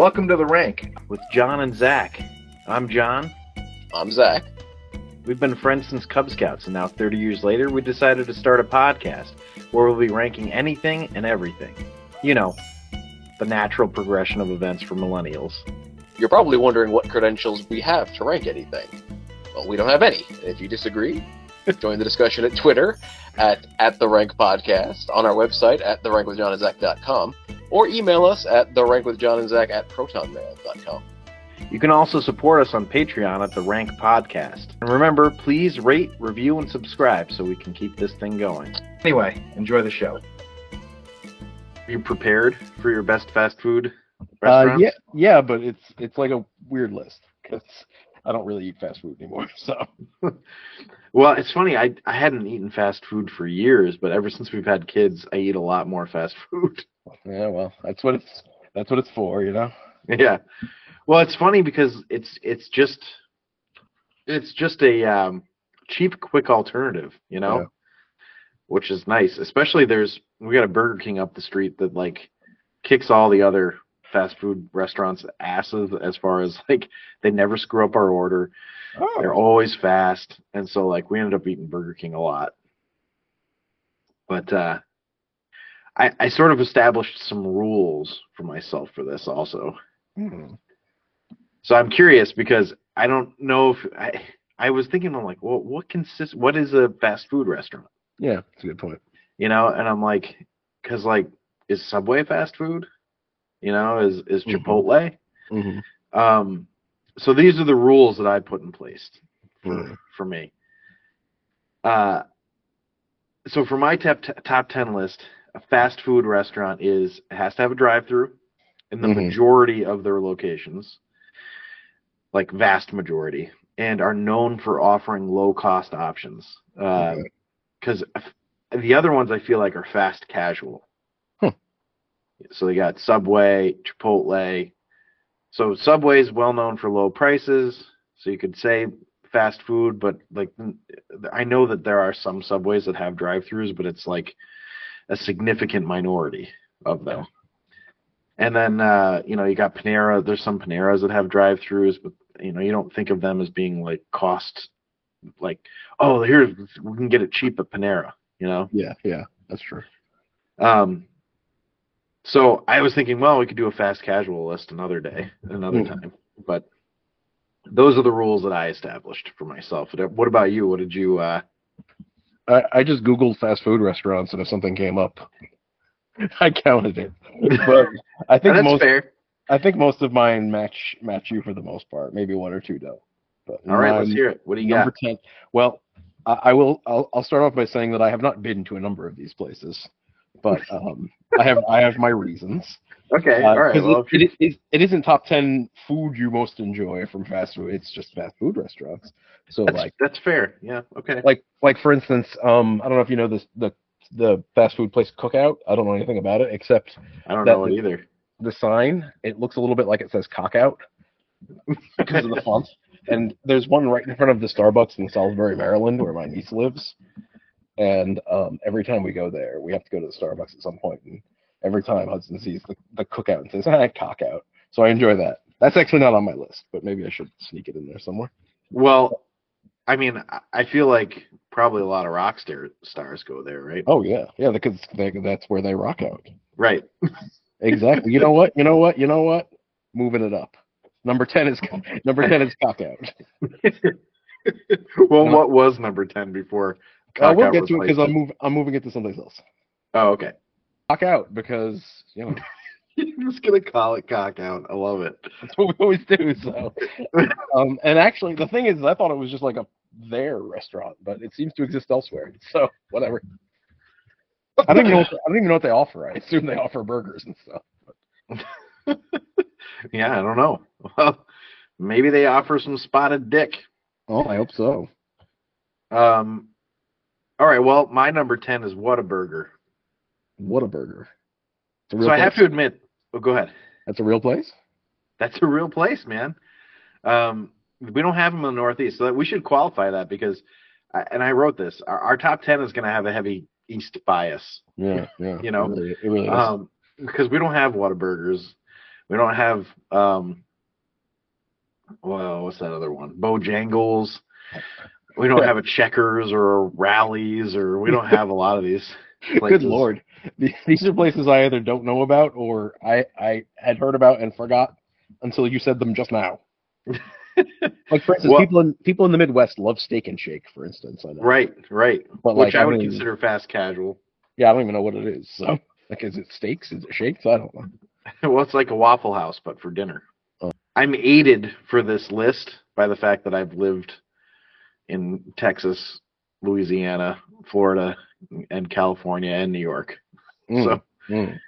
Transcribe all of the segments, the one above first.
Welcome to the rank with John and Zac. I'm John. I'm Zac. We've been friends since Cub Scouts, and now 30 years later, we decided to start a podcast where we'll be ranking anything and everything. You know, the natural progression of events for millennials. You're probably wondering what credentials we have to rank anything. Well, we don't have any. If you disagree, join the discussion at Twitter at, at the Rank Podcast, on our website at therankWithJohnandZach.com, or email us at the rank with John and Zac at protonmail.com. You can also support us on Patreon at the Rank Podcast. And remember, please rate, review, and subscribe so we can keep this thing going. Anyway, enjoy the show. Are you prepared for your best fast food Uh, yeah, yeah, but it's it's like a weird list because I don't really eat fast food anymore. So Well, it's funny. I I hadn't eaten fast food for years, but ever since we've had kids, I eat a lot more fast food. yeah, well, that's what it's that's what it's for, you know. yeah. Well, it's funny because it's it's just it's just a um, cheap, quick alternative, you know, Yeah. which is nice. Especially there's we got a Burger King up the street that like kicks all the other fast food restaurants asses as far as like they never screw up our order. They're always fast, and so like we ended up eating Burger King a lot. But uh, I I sort of established some rules for myself for this also. Hmm. So I'm curious because I don't know if I I was thinking I'm like, well, what consists? What is a fast food restaurant? Yeah, that's a good point. You know, and I'm like, because like, is Subway fast food? You know, is is Mhm. Chipotle? hmm Um, so these are the rules that I put in place for Mhm. for me. Uh, so for my top top ten list, a fast food restaurant is has to have a drive-through in the Mhm. majority of their locations, like vast majority, and are known for offering low-cost options. Because the other ones I feel like are fast casual. Hmm. So they got Subway, Chipotle. So Subway is well known for low prices. So you could say fast food, but like I know that there are some Subways that have drive-throughs, but it's like a significant minority of them. And then uh, you know you got Panera. There's some Paneras that have drive-throughs, but you know you don't think of them as being like cost, like oh here we can get it cheap at Panera. You know. Yeah, yeah, that's true. Um, so I was thinking, well, we could do a fast casual list another day, another Mm. time. But those are the rules that I established for myself. What about you? What did you? Uh, I, I just googled fast food restaurants, and if something came up, I counted it. But I think most fair. I think most of mine match match you for the most part. Maybe one or two don't. But All right, let's hear it. What do you number got? 10 well I, I will I'll, I'll start off by saying that i have not been to a number of these places but um i have i have my reasons Okay, Uh, all right. Well, it, it, it, it isn't top 10 food you most enjoy from fast food it's just fast food restaurants so that's, like that's fair. Yeah. Okay. like like for instance um i don't know if you know this the the fast food place cookout i don't know anything about it except I don't know it either. the sign it looks a little bit like it says cock out because of the font and there's one right in front of the starbucks in salisbury maryland where my niece lives and um, every time we go there we have to go to the starbucks at some point. and every time hudson sees the, the cookout and says ah, cock out. So i enjoy that. That's actually not on my list but maybe i should sneak it in there somewhere. Well, I mean, I- feel like probably a lot of rock star stars go there, right? oh yeah. Yeah because they, that's where they rock out. Right. exactly. You know what? You know what? You know what? Moving it up. Number 10 is number 10 is cock out. Well, what was number ten before? Uh, we'll get to it because I'm move I'm moving it to someplace else. Oh, okay. Cock out because you know You're just gonna call it cock out. I love it. that's what we always do. So, um, and actually, the thing is, I thought it was just like a their restaurant, but it seems to exist elsewhere. So whatever. I don't even know. What, I don't even know what they offer. I assume they offer burgers and stuff. yeah, I don't know. Well, maybe they offer some spotted dick. Oh, I hope so. Um, all right. Well, my number ten is Whataburger. What a burger! It's a real So I have to admit. Oh, go ahead. That's a real place. That's a real place, man. Um, we don't have them in the Northeast, so that we should qualify that because, I- and I wrote this. Our, our top ten is going to have a heavy East bias. Yeah, yeah. You know, it really, it really um, because we don't have Whataburgers. We don't have um. Well, what's that other one? Bojangles. We don't have a Checkers or Rallies, or we don't have a lot of these. Good lord. These are places I either don't know about or I, I had heard about and forgot until you said them just now. like for instance, Well- people in people in the Midwest love steak and shake, for instance. I know. Right, right. But Which like I would mean, consider fast casual. Yeah, I don't even know what it is. So like is it steaks? Is it shakes? I don't know. well, it's like a Waffle House, but for dinner. Oh. I'm aided for this list by the fact that I've lived in Texas, Louisiana, Florida, and California, and New York. Mm, So mm.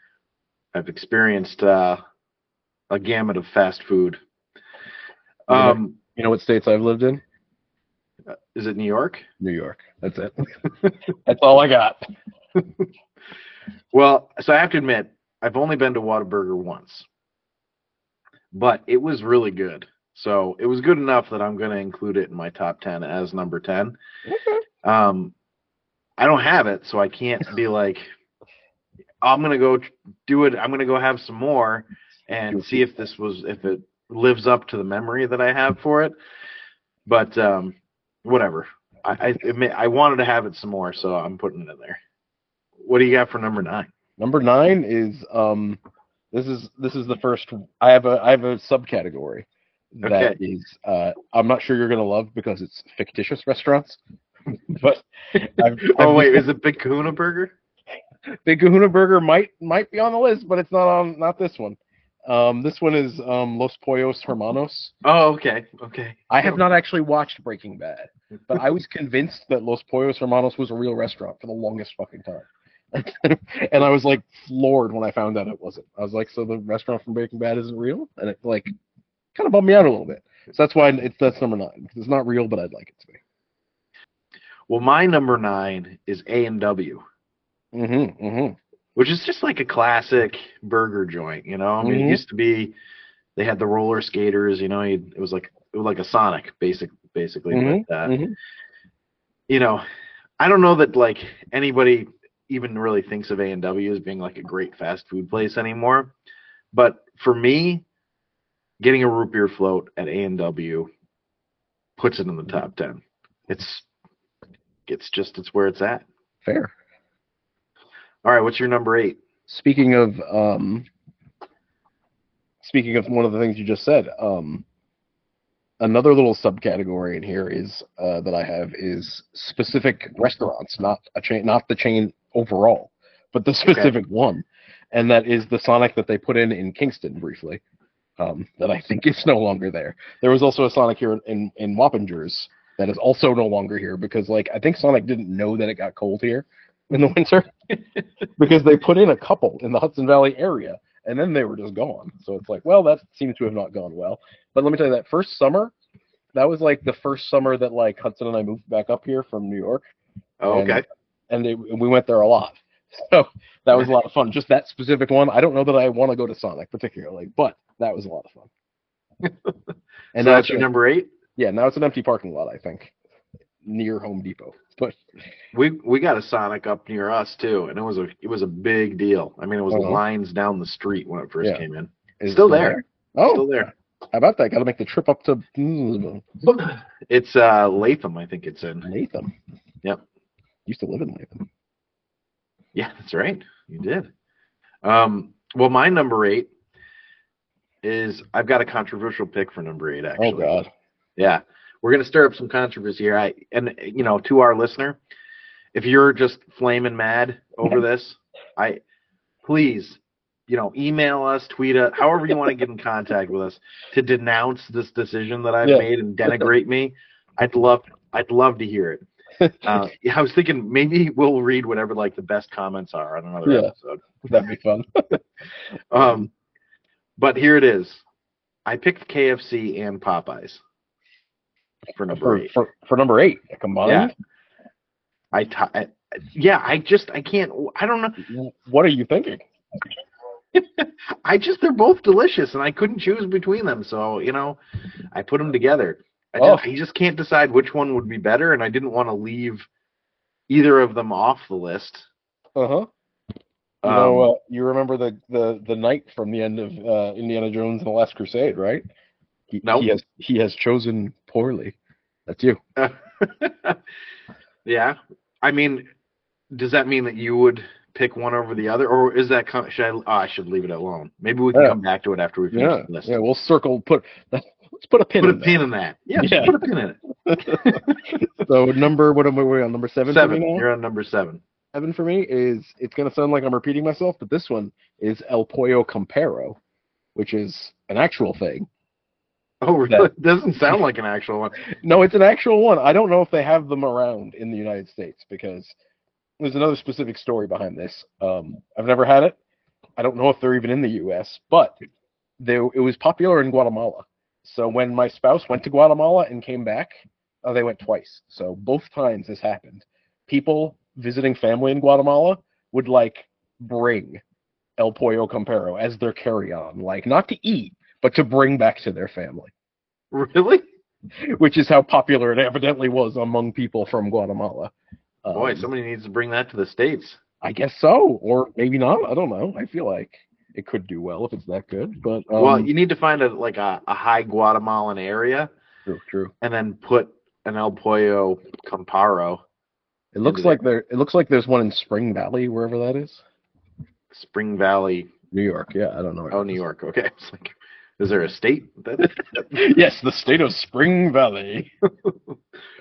I've experienced uh, a gamut of fast food. Yeah. Um, You know what states I've lived in? is it New York? New York. That's it. That's all I got. Well, so I have to admit, I've only been to Whataburger once, but it was really good. So it was good enough that I'm going to include it in my top 10 as number 10. Um, I don't have it, so I can't be like, I'm going to go do it. I'm going to go have some more and see if this was, if it lives up to the memory that I have for it. But um, whatever. I, I admit I wanted to have it some more, so I'm putting it in there. What do you got for number nine? Number nine is um this is this is the first I have a I have a subcategory that is Okay. uh I'm not sure you're gonna love because it's fictitious restaurants. but I've, Oh I've- wait, is it Big Kahuna Burger? Big Kahuna Burger might might be on the list, but it's not on not this one. Um this one is um Los Pollos Hermanos. Oh, okay, okay. I have not actually watched Breaking Bad, but I was convinced that Los Pollos Hermanos was a real restaurant for the longest fucking time. and I was like floored when I found out it wasn't. I was like, so the restaurant from Breaking Bad isn't real? And it like kind of bummed me out a little bit. So that's why it's that's number nine. because It's not real, but I'd like it to be. Well, my number nine is A and W, Mm-hmm. Mm-hmm. which is just like a classic burger joint. You know, I mean, Mhm. it used to be they had the roller skaters. You know, it was like it was like a Sonic, basic, basically. Mhm, But, uh, mhm. you know, I don't know that like anybody even really thinks of A and W as being like a great fast food place anymore. But for me, getting a root beer float at A and W puts it in the top ten. It's it's just it's where it's at. Fair. All right, what's your number eight? Speaking of um speaking of one of the things you just said, um another little subcategory in here is uh that I have is specific restaurants, not a chain not the chain overall, but the specific one. And that is the Sonic that they put in in Kingston briefly. Um, that I think is no longer there. There was also a Sonic here in in Wappingers that is also no longer here because like I think Sonic didn't know that it got cold here in the winter because they put in a couple in the Hudson Valley area and then they were just gone. So it's like, well, that seems to have not gone well. But let me tell you that first summer, that was like the first summer that like Hudson and I moved back up here from New York, Oh, And- okay. and it, we went there a lot. So that was a lot of fun. Just that specific one. I don't know that I want to go to Sonic particularly, but that was a lot of fun. And so that's your a- number eight. Yeah, now it's an empty parking lot, I think, near Home Depot. But We we got a Sonic up near us too, and it was a it was a big deal. I mean, it was Uh-huh. lines down the street when it first Yeah. came in. is it Still there. Oh, Still there. how about that? Got to make the trip up to It's uh Latham, I think it's in. Latham. Yep. Used to live in Latham. Yeah, that's right. You did. Um, well, my number eight is I've got a controversial pick for number eight. Actually, Oh God. yeah, we're gonna stir up some controversy here. I and you know to our listener, if you're just flaming mad over this, I please you know email us, tweet us, however you want to get in contact with us to denounce this decision that I've Yeah. made and denigrate me. I'd love I'd love to hear it. Uh, yeah, I was thinking maybe we'll read whatever like the best comments are on another Yeah. episode. That'd be fun. Um, but here it is. I picked KFC and Popeyes for number for, eight. for for number eight combined. I, t- I yeah, I just I can't. I don't know. What are you thinking? I just they're both delicious, and I couldn't choose between them. So you know, I put them together. I Oh. just, I just can't decide which one would be better, and I didn't want to leave either of them off the list. Uh huh. You Um, know, uh, you remember the, the the knight from the end of uh, Indiana Jones and the Last Crusade, right? He, Nope. he has he has chosen poorly. That's you. yeah. I mean, does that mean that you would pick one over the other, or is that com- should I? Oh, I should leave it alone. Maybe we can Yeah. come back to it after we finish Yeah, the list. yeah. We'll circle. Put let's put a pin. Put a in pin in that. Yeah, just Yeah. put a pin in it. So number what am we on? Number seven. for Seven. me? You're on number seven. seven for me is it's going to sound like I'm repeating myself, but this one is El Pollo Campero, which is an actual thing. Oh, really? Doesn't sound like an actual one. No, it's an actual one. I don't know if they have them around in the United States because there's another specific story behind this. Um, I've never had it. I don't know if they're even in the U.S., but they, it was popular in Guatemala. So when my spouse went to Guatemala and came back, uh, they went twice. So both times this happened. People visiting family in Guatemala would like bring El Pollo Campero as their carry-on, like not to eat, but to bring back to their family Really? which is how popular it evidently was among people from Guatemala. Um, Boy, somebody needs to bring that to the states. I guess so, or maybe not. I don't know. I feel like it could do well if it's that good. But um, well, you need to find a like a, a high Guatemalan area, true, true. and then put an El Pollo Campero, It looks like there. It looks like there's one in Spring Valley, wherever that is. Spring Valley. New York. Yeah, I don't know. where Oh, New. York. Okay, it's like, is there a state? That, yes, the state of Spring Valley.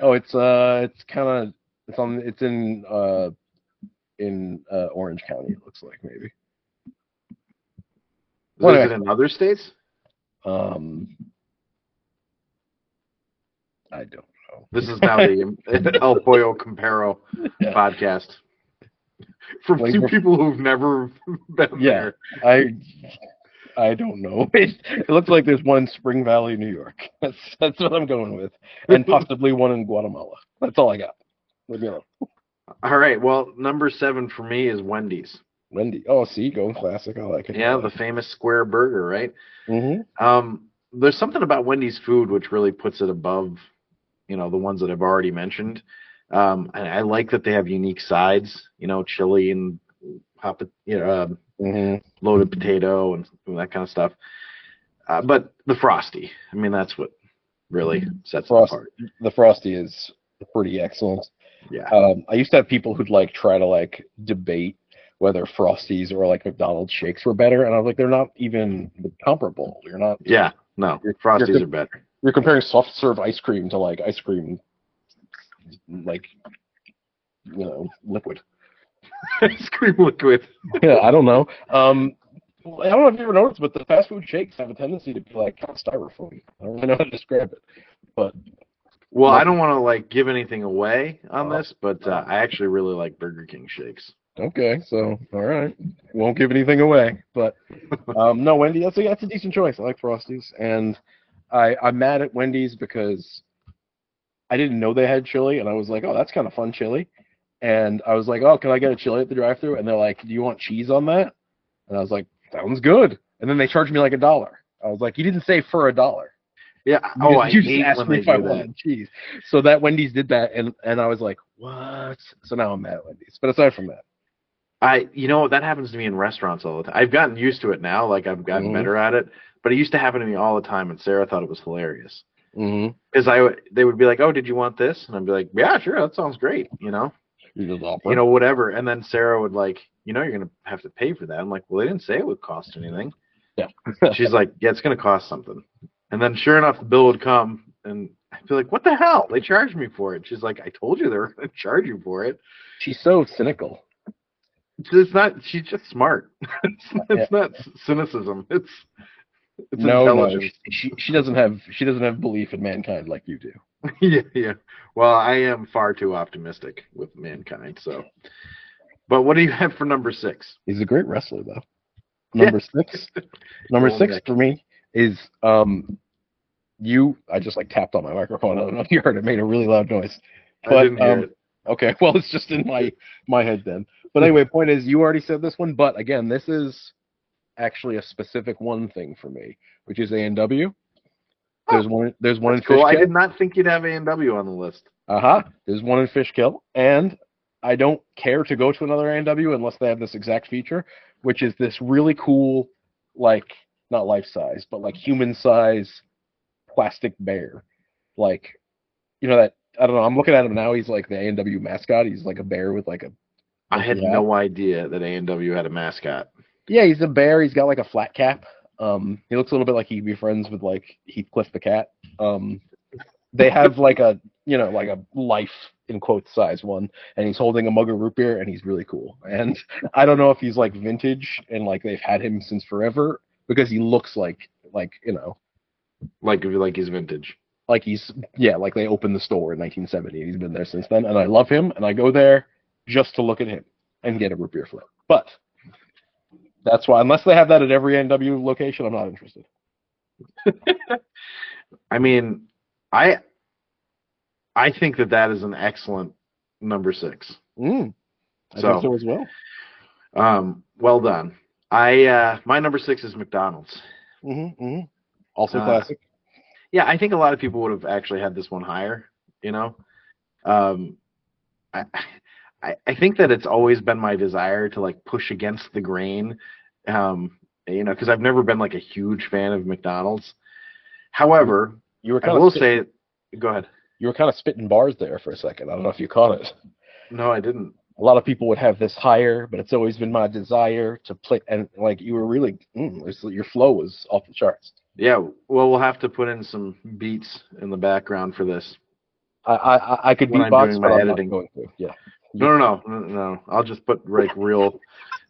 oh, it's uh, it's kind of it's on. It's in uh, in uh, Orange County. It looks like maybe. Is it in other states? Um, I don't know. This is now the El Pollo Campero Yeah. podcast from Like, two people who've never been Yeah. there. I I don't know. It, it looks like there's one in Spring Valley, New York. That's that's what I'm going with, and possibly one in Guatemala. That's all I got. Leave me alone. All right. Well, number seven for me is Wendy's. Wendy. Oh, see, going classic. I like it. Yeah, the famous square burger, right? Mm-hmm. Um, there's something about Wendy's food which really puts it above, you know, the ones that I've already mentioned. Um, and I like that they have unique sides, you know, chili and hot, you know, um, hmm loaded potato and that kind of stuff. Uh, but the frosty, I mean, that's what really sets it Frost- apart. The frosty is pretty excellent. Yeah. Um, I used to have people who'd like try to like debate whether frosties or like McDonald's shakes were better, and I was like, they're not even comparable. You're not. Yeah. No, You're- frosties you're- are better. You're comparing soft serve ice cream to like ice cream, like you know, liquid. Ice cream liquid. yeah, I don't know. Um, I don't know if you ever noticed, but the fast food shakes have a tendency to be like styrofoam. I don't really know how to describe it, but Well, I don't want to like give anything away on Oh. this, but uh, I actually really like Burger King shakes. Okay. So all right, won't give anything away. But um, no, Wendy, that's a that's a decent choice. I like Frosties, and I I'm mad at Wendy's because I didn't know they had chili, and I was like, oh, that's kind of fun chili. And I was like, oh, can I get a chili at the drive-through? And they're like, do you want cheese on that? And I was like, sounds good. And then they charged me like a dollar. I was like, you didn't say for a dollar. Yeah. You Oh, I you hate asked when me they if I do wanted cheese. So that Wendy's did that, and and I was like, what? So now I'm mad at Wendy's. But aside from that, I, you know, that happens to me in restaurants all the time. I've gotten used to it now. Like I've gotten Mhm. better at it, but it used to happen to me all the time. And Sarah thought it was hilarious mm-hmm. because I, they would be like, "Oh, did you want this?" And I'd be like, "Yeah, sure, that sounds great." You know, you you know, whatever. And then Sarah would like, "You know, you're gonna have to pay for that." I'm like, "Well, they didn't say it would cost anything." Yeah. She's like, "Yeah, it's gonna cost something." And then sure enough, the bill would come, and I'd be like, "What the hell? They charged me for it." She's like, "I told you they were gonna charge you for it." She's so cynical. It's not. She's just smart. it's, it's not cynicism. It's it's no, no, she she doesn't have she doesn't have belief in mankind like you do. yeah, yeah. Well, I am far too optimistic with mankind. So, but what do you have for number six? He's a great wrestler though. Number six. Number Old six for me is um you I just like tapped on my microphone. I don't know if you heard it made a really loud noise. I But, didn't hear um, it. Okay, well it's just in my my head then. But anyway, point is you already said this one, but again, this is actually a specific one thing for me, which is A and W. There's one there's one in That's cool. I did not think you'd have A and W on the list. Uh-huh. There's one in Fishkill and I don't care to go to another A&W unless they have this exact feature, which is this really cool, like not life size, but like human size plastic bear. Like, you know that I don't know. I'm looking at him now. He's like the A&W mascot. He's like a bear with like a I had Yeah. no idea that A and W had a mascot. yeah. He's a bear. He's got like a flat cap. Um, he looks a little bit like he'd be friends with like Heathcliff the cat. Um, they have like a you know like a life in quotes size one, and he's holding a mug of root beer, and he's really cool. And I don't know if he's like vintage and like they've had him since forever because he looks like like you know Like like he's vintage. Like he's yeah like they opened the store in 1970 and he's been there since then and i love him and i go there just to look at him and get a root beer float but that's why unless they have that at every nw location i'm not interested I mean, I I think that that is an excellent number six. mm. i So- think so as well Um, well done. I uh, my number six is McDonald's. mm-hmm, mm-hmm. also Uh, classic Yeah, I think a lot of people would have actually had this one higher. You know, um, I I I think that it's always been my desire to like push against the grain. Um, you know, because I've never been like a huge fan of McDonald's. However, you were kind I kind will of say, go ahead. you were kind of spitting bars there for a second i don't know if you caught it No, I didn't. a lot of people would have this higher but it's always been my desire to play and like you were really mm, your flow was off the charts Yeah, well, we'll have to put in some beats in the background for this. I I, I- could When beatbox, but my I'm editing. not going to. Yeah, No, no, no, no, no. I'll just put like real.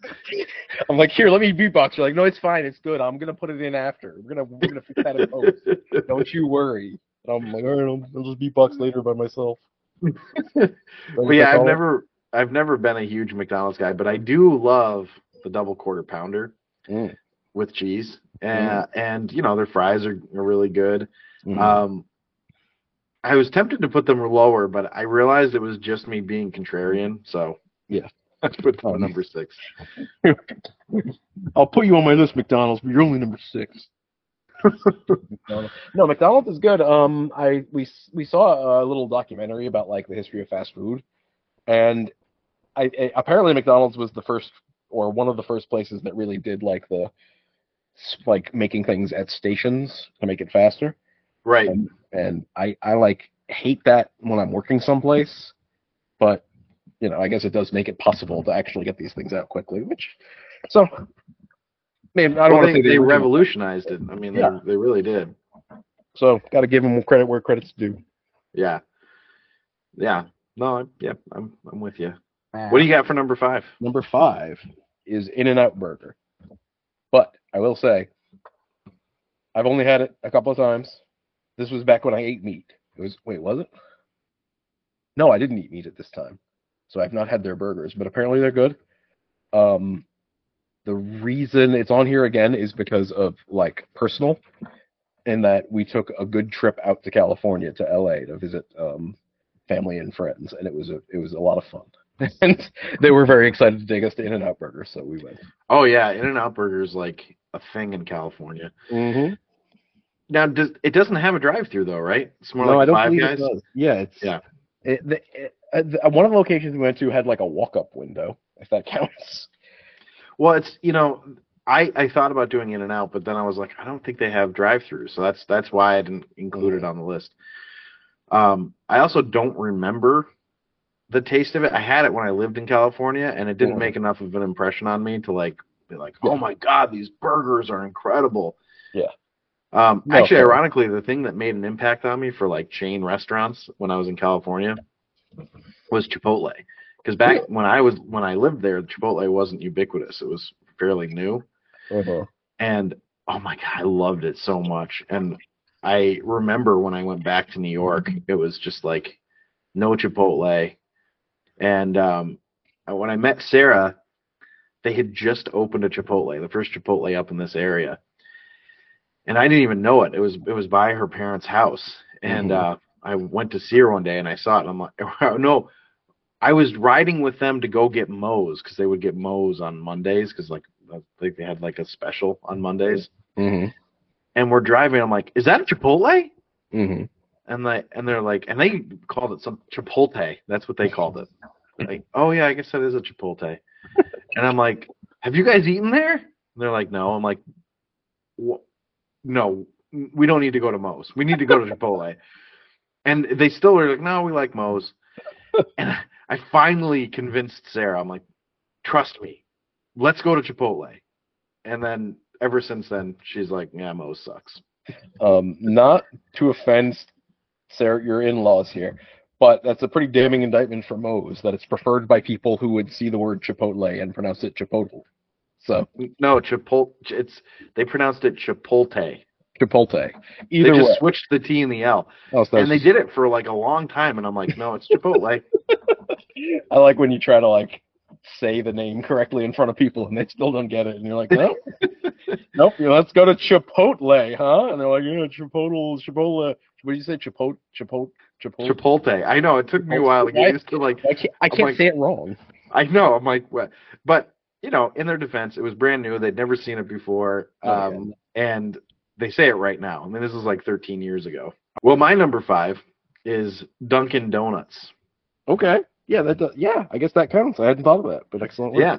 I'm like, here, let me beatbox. You're like, no, it's fine, it's good. I'm gonna put it in after. We're gonna we're gonna fix that in post. Don't you worry. And I'm like, all right, I'll, I'll just beatbox later by myself. But yeah, I've never, I've never been a huge McDonald's guy, but I do love the double quarter pounder Mm. With cheese, and, and you know their fries are, are really good. Mhm. Um, I was tempted to put them lower, but I realized it was just me being contrarian, so Yeah. I put them at number six. I'll put you on my list, McDonald's, but you're only number six. McDonald's. No, McDonald's is good. Um, I we we saw a little documentary about like the history of fast food, and I, I apparently McDonald's was the first or one of the first places that really did like the s- like making things at stations to make it faster. Right. And, and I I like hate that when I'm working someplace, but you know I guess it does make it possible to actually get these things out quickly. Which so. Maybe I don't Well, want to they, say they revolutionized it. I mean, Yeah. they, they really did. So got to give them credit where credit's due. Yeah. Yeah. No, I'm, yeah, I'm, I'm with you. What do you got for number five? Number five is In and Out Burger. But I will say, I've only had it a couple of times. This was back when I ate meat. It was wait, was it? No, I didn't eat meat at this time, so I've not had their burgers. But apparently they're good. Um, the reason it's on here again is because of like personal, in that we took a good trip out to California to LA to visit um, family and friends, and it was a it was a lot of fun. and they were very excited to take us to In and Out Burger, so we went. Oh yeah, In and Out Burger is like a thing in California. Mm-hmm. Now, does it doesn't have a drive-through though, right? It's more no, like I don't Five believe Guys. it does. Yeah, it's Yeah. It, the, it, uh, one of the locations we went to had like a walk-up window, if that counts. Well, it's you know, I I thought about doing In and Out, but then I was like, I don't think they have drive-throughs, so that's that's why I didn't include it on the list. Um, I also don't remember the taste of it. I had it when I lived in California, and it didn't Mhm. make enough of an impression on me to like be like, Yeah. oh my god, these burgers are incredible. Yeah. Um, No, actually, ironically, the thing that made an impact on me for like chain restaurants when I was in California was Chipotle. Because back when I was when I lived there, Chipotle wasn't ubiquitous. It was fairly new, Uh-huh. and oh my god, I loved it so much. And I remember when I went back to New York, it was just like no Chipotle. And um, when I met Sarah, they had just opened a Chipotle, the first Chipotle up in this area, and I didn't even know it. It was it was by her parents' house, and Mhm. uh, I went to see her one day, and I saw it, and I'm like, no. I was riding with them to go get Moe's because they would get Moe's on Mondays because like I think they had like a special on Mondays. Mm-hmm. And we're driving. I'm like, is that a Chipotle? Mm-hmm. And they and they're like, and they called it some Chipotle. That's what they called it. like, "Oh yeah, I guess that is a Chipotle." And I'm like, "Have you guys eaten there?" And they're like, "No." I'm like, "No, we don't need to go to Moe's. We need to go to Chipotle." And they still were like, "No, we like Moe's." and I- finally convinced Sarah. I'm like, "Trust me, let's go to Chipotle." And then ever since then, she's like, "Yeah, Moe's sucks." Um, not to offend Sarah, your in-laws here, but that's a pretty damning indictment for Moe's that it's preferred by people who would see the word Chipotle and pronounce it Chipotle. So No, Chipotle. It's they pronounced it Chipotle. Chipotle. Either They just way, switched the T and the L, Oh, so and they did it for like a long time. And I'm like, no, it's Chipotle. I like when you try to like say the name correctly in front of people and they still don't get it, and you're like, no, nope. know, let's go to Chipotle, huh? And they're like, yeah, Chipotle, Chipotle. What did you say? Chipotle, Chipotle, Chipotle. Chipotle. I know it took me a while to get Why- used to like. I can't, I can't like- say it wrong. I know. I'm like, what? But you know, in their defense, it was brand new. They'd never seen it before, Oh, yeah. um, and they say it right now. I mean, this is like 13 years ago. Well, my number five is Dunkin' Donuts. Okay. Yeah, that does, yeah, I guess that counts. I hadn't thought of that, but excellent. work. Yeah,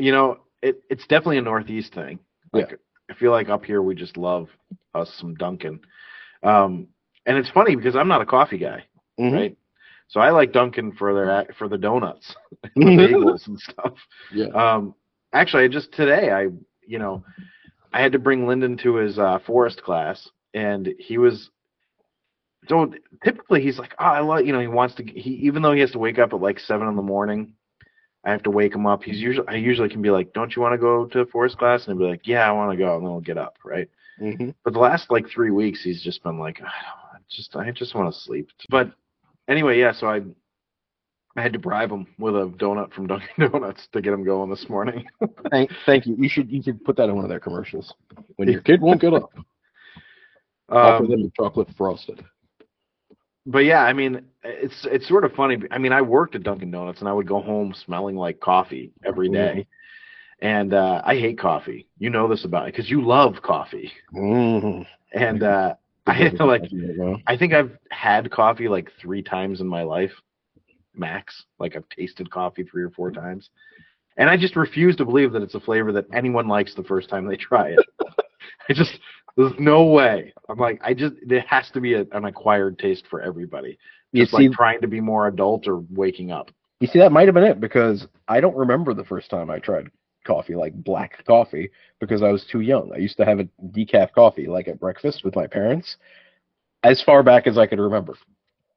you know, it, it's definitely a Northeast thing. Like, I feel like up here we just love us some Dunkin'. Um, and it's funny because I'm not a coffee guy, Mhm. right? So I like Dunkin' for their for the donuts, the Mm-hmm. bagels and stuff. Yeah. Um, actually, I just today I you know I had to bring Lyndon to his uh, forest class, and he was. So typically he's like, oh, I love, you know, he wants to. He even though he has to wake up at like seven in the morning, I have to wake him up. He's usually, I usually can be like, don't you want to go to forest class? And he'll be like, yeah, I want to go, and then we'll get up, right? Mhm. But the last like three weeks, he's just been like, I don't, just, I just want to sleep. But anyway, yeah. So I, I had to bribe him with a donut from Dunkin' Donuts to get him going this morning. Thank, thank you. You should you should put that in one of their commercials. When your kid won't get up, offer Um, them the chocolate frosted. but yeah, I mean, it's it's sort of funny. I mean, I worked at Dunkin' Donuts, and I would go home smelling like coffee every day. And uh, I hate coffee. You know this about it because you love coffee. Mm-hmm. And uh, I like I think I've had coffee like three times in my life, max. Like I've tasted coffee three or four times, and I just refuse to believe that it's a flavor that anyone likes the first time they try it. I just there's no way. I'm like I just there has to be a, an acquired taste for everybody. You see, like trying to be more adult or waking up. you see, that might have been it because I don't remember the first time I tried coffee, like black coffee, because I was too young. I used to have a decaf coffee, like at breakfast with my parents, as far back as I could remember.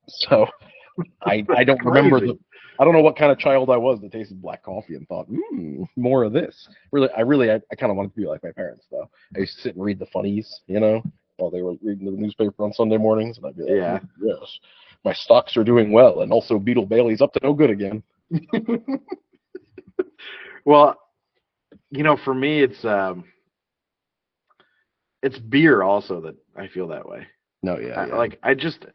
So I I don't remember the. I don't know what kind of child I was that tasted black coffee and thought, hmm, more of this. Really, I really, I, I kind of wanted to be like my parents, though. I used to sit and read the funnies, you know, while they were reading the newspaper on Sunday mornings, and I'd be like, Yeah. "Hmm, yes, my stocks are doing well, and also Beetle Bailey's up to no good again. Well, you know, for me, it's um, it's beer also that I feel that way. No, yeah, I- Like I just,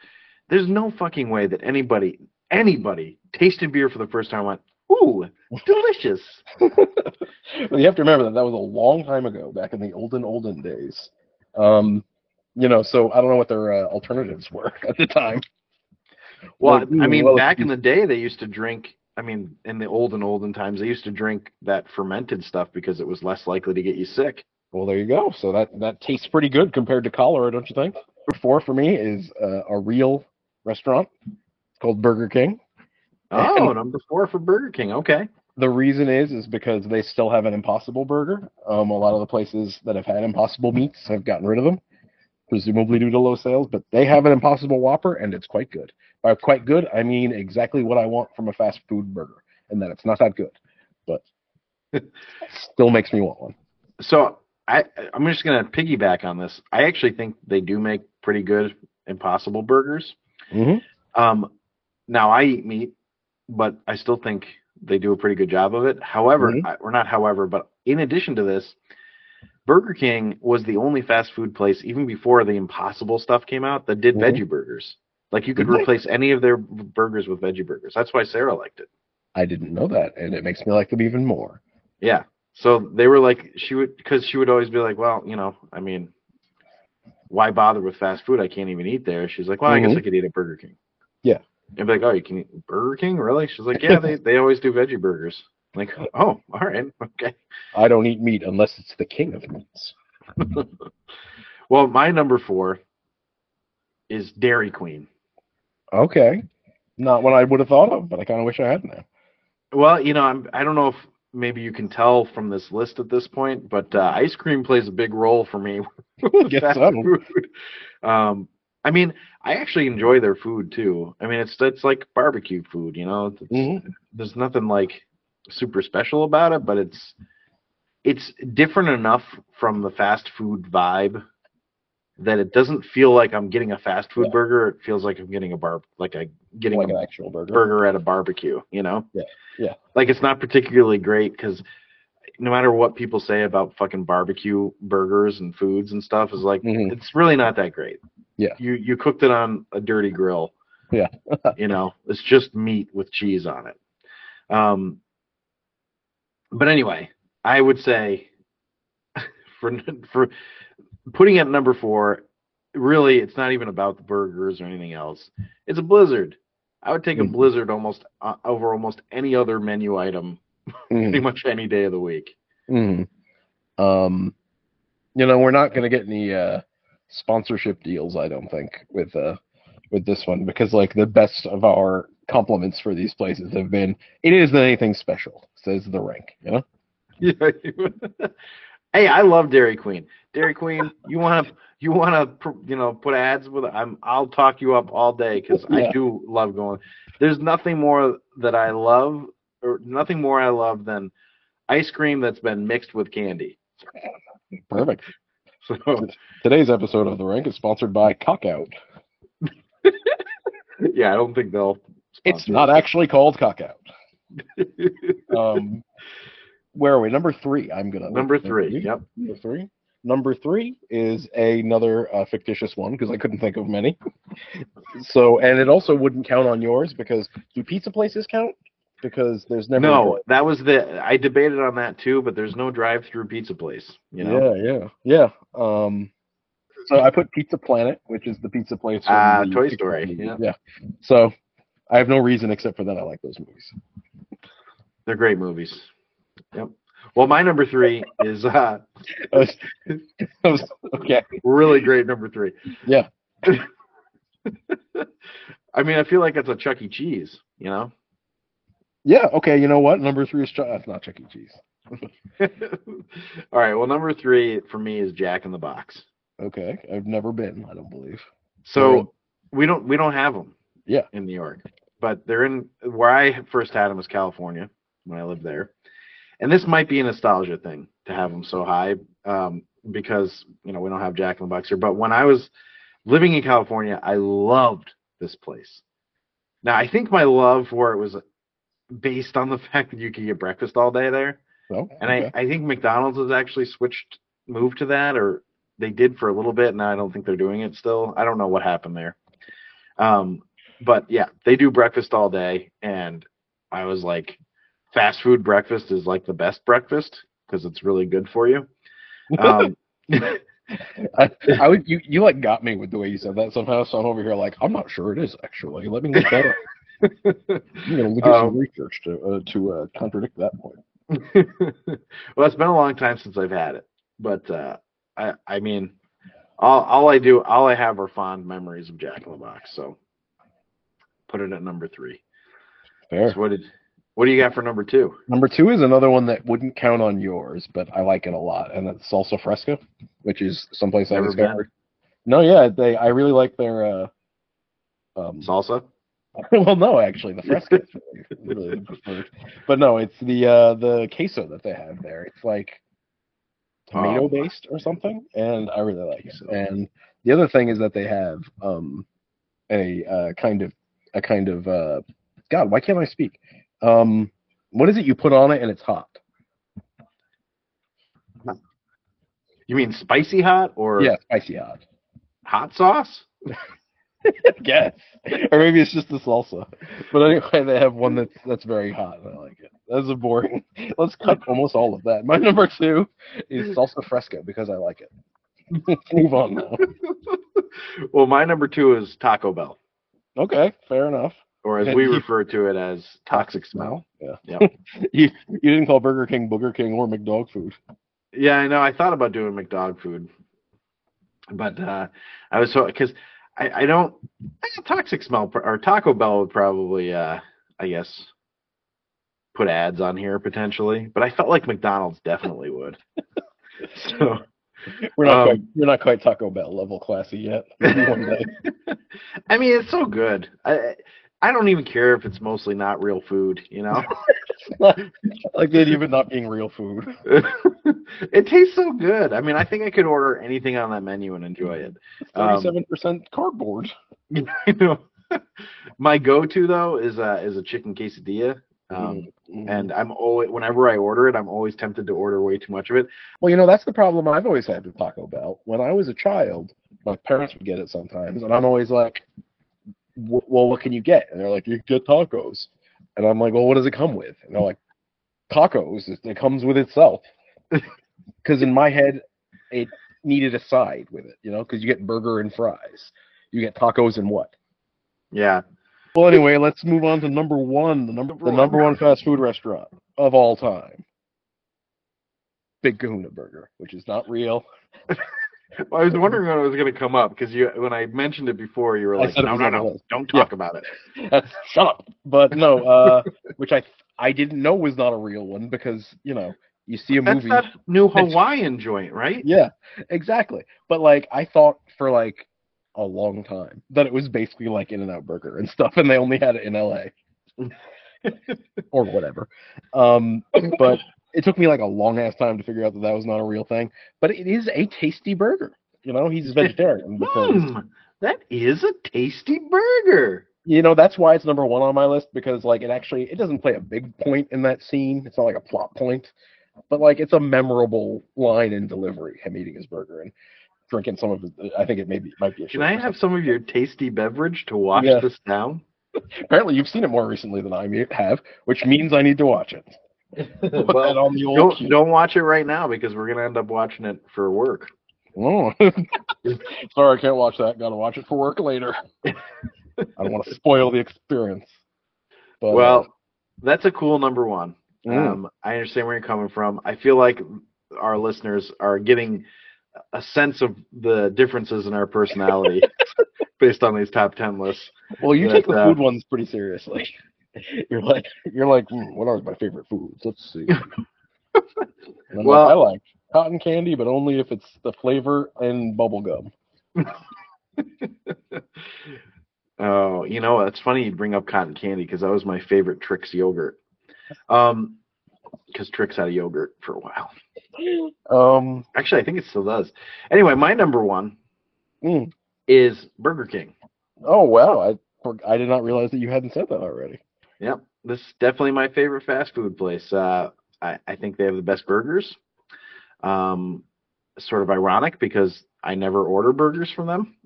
there's no fucking way that anybody, anybody tasted beer for the first time went, ooh, delicious. well, you have to remember that that was a long time ago, back in the olden olden days. Um, you know, so I don't know what their uh, alternatives were at the time. Well, Well, I mean, well, back in the day, they used to drink. I mean, in the olden olden times, they used to drink that fermented stuff because it was less likely to get you sick. Well, there you go. So that that tastes pretty good compared to cholera, don't you think? Number four for me is uh, a real restaurant called Burger King. Oh, And- number four for Burger King. Okay. The reason is is because they still have an Impossible Burger. Um, a lot of the places that have had Impossible meats have gotten rid of them, presumably due to low sales. But they have an Impossible Whopper, and it's quite good. By quite good, I mean exactly what I want from a fast food burger, and that it's not that good, but it still makes me want one. So I, I'm just gonna piggyback on this. I actually think they do make pretty good Impossible burgers. Mm-hmm. Um, now I eat meat, but I still think they do a pretty good job of it. However, Mhm. I, or not however, but in addition to this, Burger King was the only fast food place, even before the Impossible stuff came out, that did Mhm. veggie burgers. Like you could Did they? replace any of their burgers with veggie burgers. That's why Sarah liked it. I didn't know that, and it makes me like them even more. Yeah. So they were like, she would, because she would always be like, well, you know, I mean, why bother with fast food? I can't even eat there. She's like, well, I guess Mhm. I could eat at Burger King. Yeah. And be like, oh, you can eat Burger King, really? She's like, yeah, they they always do veggie burgers. Like, oh, all right, okay. I don't eat meat unless it's the king of meats. Well, my number four is Dairy Queen. Okay. Not what I would have thought of, but I kind of wish I had now. Well, you know, I'm I don't know if maybe you can tell from this list at this point, but uh, ice cream plays a big role for me. Guess so. food. Um, I mean, I actually enjoy their food too. I mean, it's it's like barbecue food, you know. It's, Mhm. There's nothing like super special about it, but it's it's different enough from the fast food vibe that it doesn't feel like I'm getting a fast food Yeah. burger. It feels like I'm getting a bar, like a getting Like an actual burger. burger at a barbecue, you know? Yeah, yeah. Like it's not particularly great because no matter what people say about fucking barbecue burgers and foods and stuff, is like Mhm. it's really not that great. Yeah. You you cooked it on a dirty grill. Yeah. you know, it's just meat with cheese on it. Um but anyway, I would say for for putting it at number four, really it's not even about the burgers or anything else. It's a blizzard. I would take a Mhm. blizzard almost uh, over almost any other menu item Mhm. pretty much any day of the week. Mhm. Um, you know, we're not going to get any uh, sponsorship deals, I don't think, with uh, with this one because like the best of our compliments for these places have been, it isn't anything special, says the rank. You know. Yeah. hey, I love Dairy Queen. Dairy Queen, you want to you want to you know put ads with I'm I'll talk you up all day cuz I do love going. There's nothing more that I love or nothing more I love than ice cream that's been mixed with candy. Perfect. So Today's episode of the rank is sponsored by Cockout. yeah, I don't think they'll It's not us. actually called Cockout. Um, where are we? Number three. I'm gonna Number 3. Yep. Number three. Number three is another uh, fictitious one because I couldn't think of many. so, and it also wouldn't count on yours because do pizza places count? Because there's never No, that was the I debated on that too, but there's no drive-through pizza place, you know. Yeah, yeah, yeah. Um, so I put Pizza Planet, which is the pizza place. from Ah, the Toy Pixar Story, movie. yeah. yeah. So I have no reason except for that I like those movies. They're great movies. Yep. Well, my number 3 is uh I was- I was- okay. really great number 3. Yeah. I mean, I feel like it's a Chuck E. Cheese, you know. Yeah. Okay. You know what? Number three is Chuck. That's not Chuck E. Cheese. All right. Well, number three for me is Jack in the Box. Okay. I've never been. I don't believe. So we don't we don't have them. Yeah. In New York, but they're in where I first had them was California when I lived there, and this might be a nostalgia thing to have them so high um, because you know we don't have Jack in the Box here. But when I was living in California, I loved this place. Now I think my love for it was based on the fact that you could get breakfast all day there. So. And okay. I, I think McDonald's has actually switched, moved to that, or they did for a little bit. and I don't think they're doing it still. I don't know what happened there. Um, but yeah, they do breakfast all day, and I was like, fast food breakfast is like the best breakfast because it's really good for you. Um, I, I would. You, you like got me with the way you said that somehow. So I'm over here like I'm not sure it is actually. Let me look that up. I'm gonna do Um, some research to uh, to uh, contradict that point. well, it's been a long time since I've had it, but uh, I, I mean, all, all I do, all I have are fond memories of Jack in the Box. So put it at number three. Fair. So what did, what do you got for number two? Number two is another one that wouldn't count on yours, but I like it a lot, and that's Salsa Fresca, which is someplace I Never discovered. No, yeah, they. I really like their. Uh, um, Salsa. well, no, actually, the Fresca is really, really the preferred. But no, it's the uh, the queso that they have there. It's like tomato Oh. based or something, and I really like it. And the other thing is that they have um, a uh, kind of a kind of uh, God, why can't I speak? Um, what is it you put on it and it's hot? You mean spicy hot or Yeah, spicy hot. hot sauce? Guess. or maybe it's just the salsa. But anyway, they have one that's that's very hot, I like it. That's a boring. Let's cut almost all of that. My number two is salsa fresca because I like it. Let's move on now. well, my number two is Taco Bell. Okay, fair enough. or as And we he- refer to it as toxic smell. Yeah. Yep. you you didn't call Burger King Booger King or McDog food. Yeah, I know. I thought about doing McDog food, but uh, I was so because I, I don't I think toxic smell or Taco Bell would probably uh, I guess put ads on here potentially, but I felt like McDonald's definitely would. so We're not Um, quite we're not quite Taco Bell level classy yet. I mean, it's so good. I I don't even care if it's mostly not real food. You know, like idea of not being real food. it tastes so good. I mean, I think I could order anything on that menu and enjoy it. Um, Thirty-seven percent cardboard. you know, my go-to though is uh, is a chicken quesadilla. Um, Mhm. and I'm always whenever I order it, I'm always tempted to order way too much of it. Well, you know, that's the problem I've always had with Taco Bell. When I was a child, my parents would get it sometimes, and I'm always like, "W- "Well, what can you get?" And they're like, "You get tacos," and I'm like, "Well, what does it come with?" And they're like, "Tacos. It, comes with itself." Because in my head, it needed a side with it, you know, because you get burger and fries, you get tacos and what? Yeah, Well, anyway, let's move on to number one, the number Number the number one fast food restaurant of all time. Big Kahuna Burger, which is not real. well, I was wondering when it was going to come up because you when I mentioned it before, you were I like, no, no, no, don't Yeah. talk about it. That's shut up. But no, uh, which I I didn't know was not a real one because you know you see a That's movie. that new Hawaiian joint, right? Yeah, exactly. But like I thought for like a long time that it was basically like In-N-Out Burger and stuff, and they only had it in L.A. or whatever. Um, but it took me like a long ass time to figure out that that was not a real thing. But it is a tasty burger. You know, he's a vegetarian Hmm, that is a tasty burger. you know that's why it's number one on my list because like it actually it doesn't play a big point in that scene. It's not like a plot point, but like it's a memorable line in delivery. Him eating his burger and drinking some of his. I think it maybe might be a. Can I have some of your tasty beverage to wash Yeah. this down? Apparently, you've seen it more recently than I have, which means I need to watch it. Well, on the old don't don't watch it right now because we're gonna end up watching it for work. Oh. Sorry, I can't watch that. Got to watch it for work later. I don't want to spoil the experience. But, well, that's a cool number one. uh, mm, Um, I understand where you're coming from. I feel like our listeners are getting a sense of the differences in our personality based on these top ten lists. well, you that, take the uh, food ones pretty seriously. You're like, you're like, "Hmm, what are my favorite foods? Let's see. Well- like, I like cotton candy, but only if it's the flavor and bubble gum. Oh, you know, it's funny you bring up cotton candy because that was my favorite Trix yogurt. Um, because Trix had a yogurt for a while. Um, Actually, I think it still does. Anyway, my number one mm. is Burger King. Oh wow, I I did not realize that you hadn't said that already. Yep, this is definitely my favorite fast food place. Uh, I, I think they have the best burgers. Um, sort of ironic because I never order burgers from them.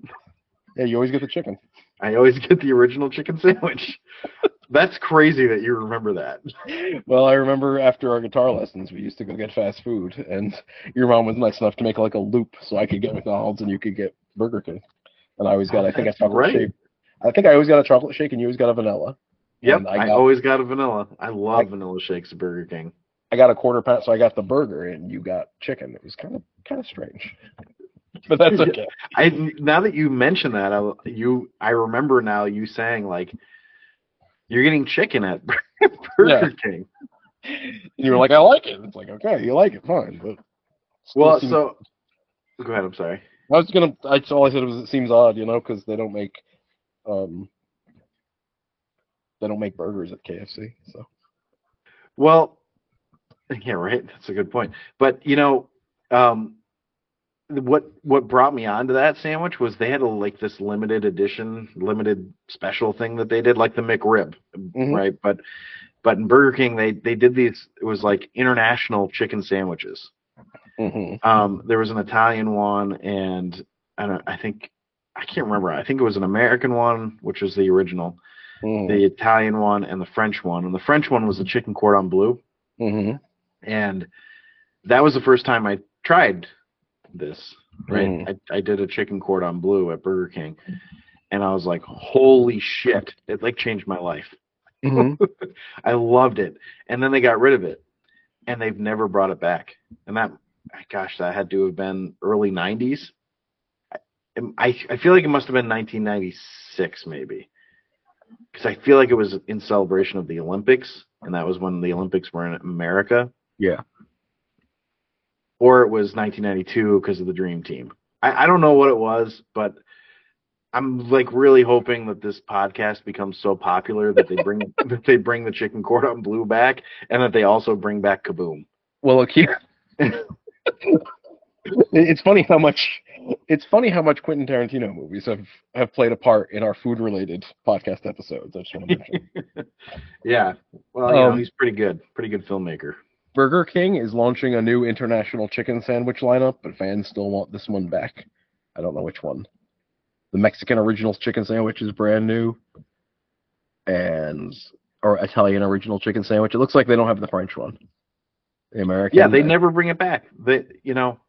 Yeah, you always get the chicken. I always get the original chicken sandwich. That's crazy that you remember that. Well, I remember after our guitar lessons, we used to go get fast food, and your mom was nice enough to make like a loop so I could get McDonald's and you could get Burger King. And I always got, I think, a That's chocolate right. shake. I think I always got a chocolate shake, and you always got a vanilla. Yep, And I, I always got a vanilla. I love I- vanilla shakes at Burger King. I got a quarter pound, so I got the burger, and you got chicken. It was kind of kind of strange, but that's okay. I now that you mention that, I you I remember now you saying like you're getting chicken at Burger King. And you were like, I like it. It's like, okay, you like it, fine. But Well, seems- so go ahead. I'm sorry. I was gonna. I all I said was it seems odd, you know, because they don't make, um, they don't make burgers at KFC. So Well, yeah, right. That's a good point. But you know, um, what what brought me onto that sandwich was they had a, like this limited edition, limited special thing that they did, like the McRib, Mhm. right? But but in Burger King, they they did these. It was like international chicken sandwiches. Mhm. Um, there was an Italian one, and I don't. I think I can't remember. I think it was an American one, which was the original, Mhm. the Italian one, and the French one. And the French one was the chicken cordon bleu Mhm. and that was the first time I tried this. Right, Mm. I, I did a chicken cordon bleu at Burger King, and I was like, "Holy shit!" It like changed my life. Mhm. I loved it, and then they got rid of it, and they've never brought it back. And that, gosh, that had to have been early '90s. I I feel like it must have been 1996, maybe, because I feel like it was in celebration of the Olympics, and that was when the Olympics were in America, Yeah. or it was 1992 because of the Dream Team. I, I don't know what it was, but I'm like really hoping that this podcast becomes so popular that they bring that they bring the chicken cordon bleu back, and that they also bring back Kaboom. Well, look here. it's funny how much it's funny how much Quentin Tarantino movies have have played a part in our food related podcast episodes. I just want to mention. yeah, well, you know, Um, he's pretty good, pretty good filmmaker. Burger King is launching a new international chicken sandwich lineup, but fans still want this one back. I don't know which one. The Mexican Originals chicken sandwich is brand new, and or Italian Original chicken sandwich. It looks like they don't have the French one. The American. Yeah, they never bring it back. They, you know,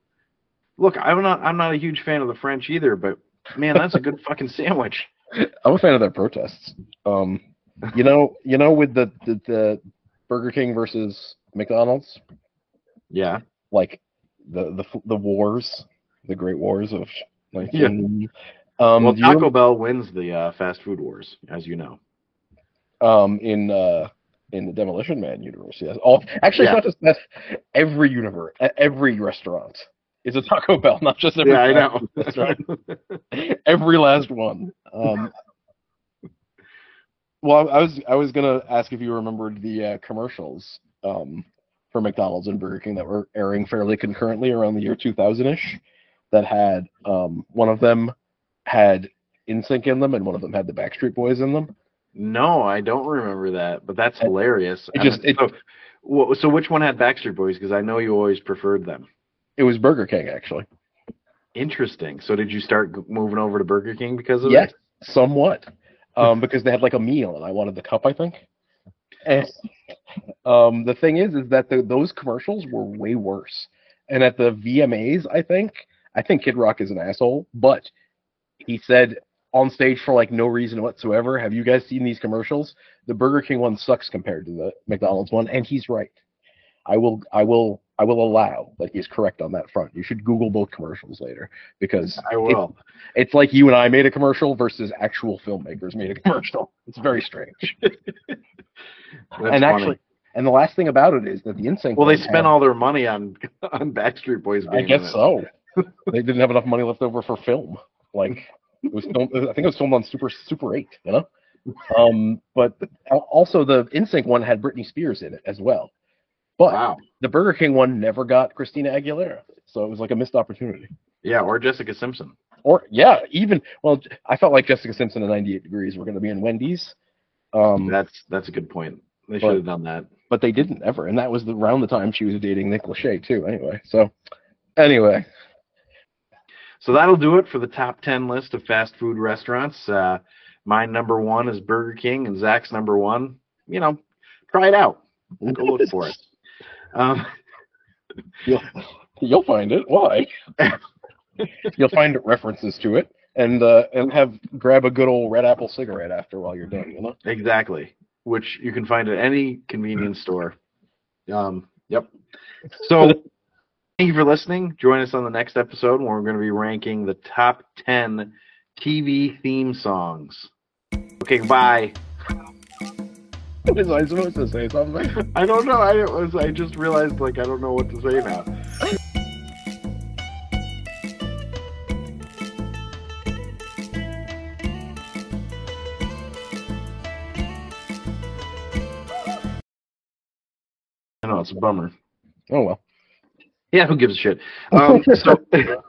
look, I'm not I'm not a huge fan of the French either, but man, that's a good fucking sandwich. I'm a fan of their protests. Um, you know, you know, with the, the the Burger King versus McDonald's, Yeah, like the the the wars, the Great Wars of 19. Um, well, do you Taco Bell wins the uh, fast food wars, as you know. um, in uh, in the Demolition Man universe. Yes. All actually, Yeah. it's not just that. Every universe, every restaurant is a Taco Bell, not just every Yeah, I know. food restaurant. every last one. Um, well, I was I was gonna ask if you remembered the uh, commercials um, for McDonald's and Burger King that were airing fairly concurrently around the year 2000ish. That had um, one of them had NSYNC in them, and one of them had the Backstreet Boys in them. no, I don't remember that, but that's hilarious. it I just- it- so, so which one had Backstreet Boys? Because I know you always preferred them. It was Burger King actually. Interesting. So did you start moving over to Burger King because of Yes, it? somewhat, um, because they had like a meal, and I wanted the cup, I think. And um, the thing is, is that the, those commercials were way worse. And at the VMAs, I think, I think Kid Rock is an asshole, but he said on stage for like no reason whatsoever, "Have you guys seen these commercials? The Burger King one sucks compared to the McDonald's one," and he's right. I will, I will, I will allow that he's correct on that front. You should Google both commercials later because I will. it's like you and I made a commercial versus actual filmmakers made a commercial. It's very strange. And funny. actually, and the last thing about it is that the NSYNC. well, they spent had- all their money on on Backstreet Boys. I guess it. so. they didn't have enough money left over for film. Like it was filmed. I think it was filmed on Super Super Eight. You know. Um, but also the NSYNC one had Britney Spears in it as well. But Wow. the Burger King one never got Christina Aguilera, so it was like a missed opportunity. Yeah, or Jessica Simpson. Or yeah, even well, I felt like Jessica Simpson and 98 Degrees were going to be in Wendy's. Um, That's that's a good point. They should have done that. but they didn't ever, and that was the, around the time she was dating Nick Lachey too. Anyway, so anyway, So that'll do it for the top ten list of fast food restaurants. Uh, my number one is Burger King, and Zac's number one. You know, try it out. Go look for it. Um, you'll you'll find it. Why? you'll find references to it, and uh, and have grab a good old red apple cigarette after while you're done. You know. exactly, which you can find at any convenience store. Um, yep. So thank you for listening. Join us on the next episode when we're going to be ranking the top ten TV theme songs. Okay, bye. Was I supposed to say something? I don't know. I was. I just realized like I don't know what to say now. I know it's a bummer. Oh well. Yeah, who gives a shit? Um, so